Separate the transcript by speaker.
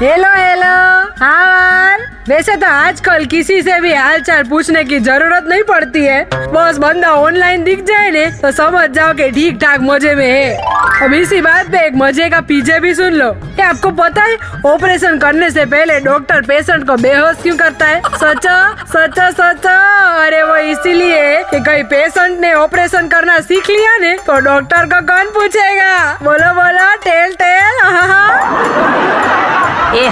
Speaker 1: Hello hello hi वैसे तो आजकल किसी से भी हालचाल पूछने की ज़रूरत नहीं पड़ती है। बस बंदा ऑनलाइन दिख जाए ने तो समझ जाओ कि ठीक ठाक मज़े में है। अब इसी बात पे एक मज़े का पीछे भी सुन लो। ये आपको पता है ऑपरेशन करने से पहले डॉक्टर पेशेंट को बेहोश क्यों करता है? सचो सचो सचो। अरे वो इसीलिए कि कहीं पेशेंट ने ऑपरेशन करना सीख लिया ने तो डॉक्टर को कौन पूछेगा? बोलो बोलो टेल टेल